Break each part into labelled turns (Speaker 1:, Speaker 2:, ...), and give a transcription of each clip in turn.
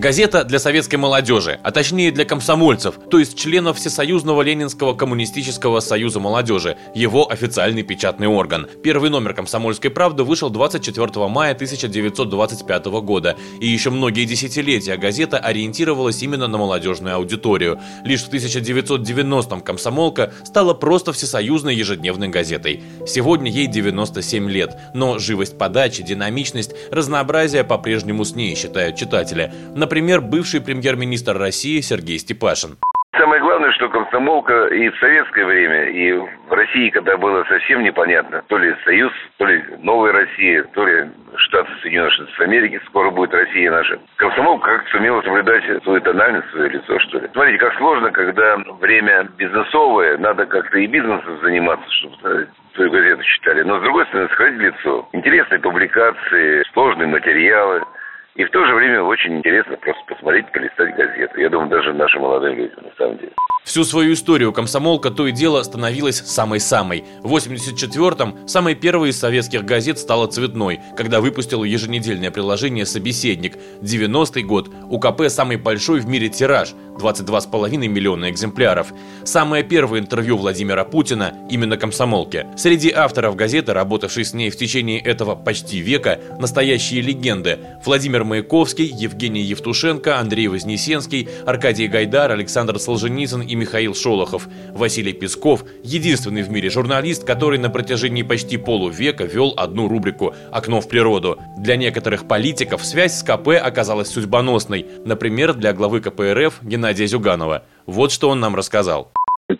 Speaker 1: Газета для советской молодежи, а точнее для комсомольцев, то есть членов Всесоюзного Ленинского коммунистического союза молодежи, его официальный печатный орган. Первый номер «Комсомольской правды» вышел 24 мая 1925 года, и еще многие десятилетия газета ориентировалась именно на молодежную аудиторию. Лишь в 1990-м «Комсомолка» стала просто всесоюзной ежедневной газетой. Сегодня ей 97 лет, но живость подачи, динамичность, разнообразие по-прежнему с ней, считают читатели. Например, бывший премьер-министр России Сергей Степашин.
Speaker 2: Самое главное, что комсомолка и в советское время, и в России, когда было совсем непонятно, то ли Союз, то ли Новая Россия, то ли Штаты Соединенных Штатов Америки, скоро будет Россия наша. Комсомолка как сумела соблюдать свою тональность, свое лицо, что ли. Смотрите, как сложно, когда время бизнесовое, надо как-то и бизнесом заниматься, чтобы свою газету читали. Но, с другой стороны, сохранить лицо. Интересные публикации, сложные материалы – и в то же время очень интересно просто посмотреть, полистать газету. Я думаю, даже нашим молодым людям, самом деле.
Speaker 1: Всю свою историю комсомолка то и дело становилась самой-самой. В 84-м самой первой из советских газет стала «Цветной», когда выпустила еженедельное приложение «Собеседник». 90-й год. УКП самый большой в мире тираж – 22,5 миллиона экземпляров. Самое первое интервью Владимира Путина именно комсомолке. Среди авторов газеты, работавшей с ней в течение этого почти века, настоящие легенды. Владимир Маяковский, Евгений Евтушенко, Андрей Вознесенский, Аркадий Гайдар, Александр Солженицын и Михаил Шолохов. Василий Песков – единственный в мире журналист, который на протяжении почти полувека вел одну рубрику «Окно в природу». Для некоторых политиков связь с КП оказалась судьбоносной. Например, для главы КПРФ Геннадия Зюганова. Вот что он нам рассказал.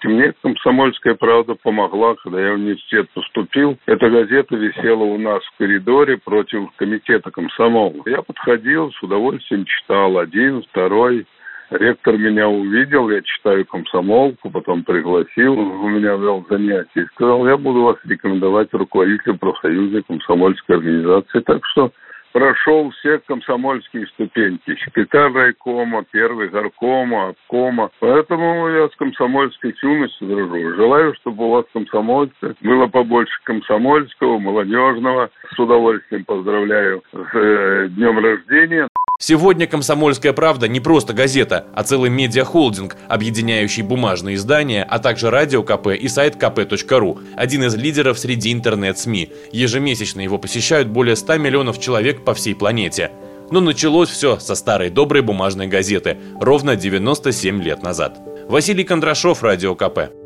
Speaker 3: Мне «Комсомольская правда» помогла, когда я в университет поступил. Эта газета висела у нас в коридоре против комитета комсомола. Я подходил, с удовольствием читал один, второй, Ректор меня увидел, я читаю комсомолку, потом пригласил, у меня вел занятие и сказал, я буду вас рекомендовать руководителю профсоюзной комсомольской организации. Так что прошел все комсомольские ступеньки. Секретарь райкома, первый горкома, обкома. Поэтому я с комсомольской юностью дружу. Желаю, чтобы у вас комсомольцы было побольше комсомольского, молодежного. С удовольствием поздравляю с э, днем рождения.
Speaker 1: Сегодня «Комсомольская правда» не просто газета, а целый медиахолдинг, объединяющий бумажные издания, а также радио КП и сайт kp.ru, один из лидеров среди интернет-СМИ. Ежемесячно его посещают более 100 миллионов человек по всей планете. Но началось все со старой доброй бумажной газеты, ровно 97 лет назад. Василий Кондрашов, Радио КП.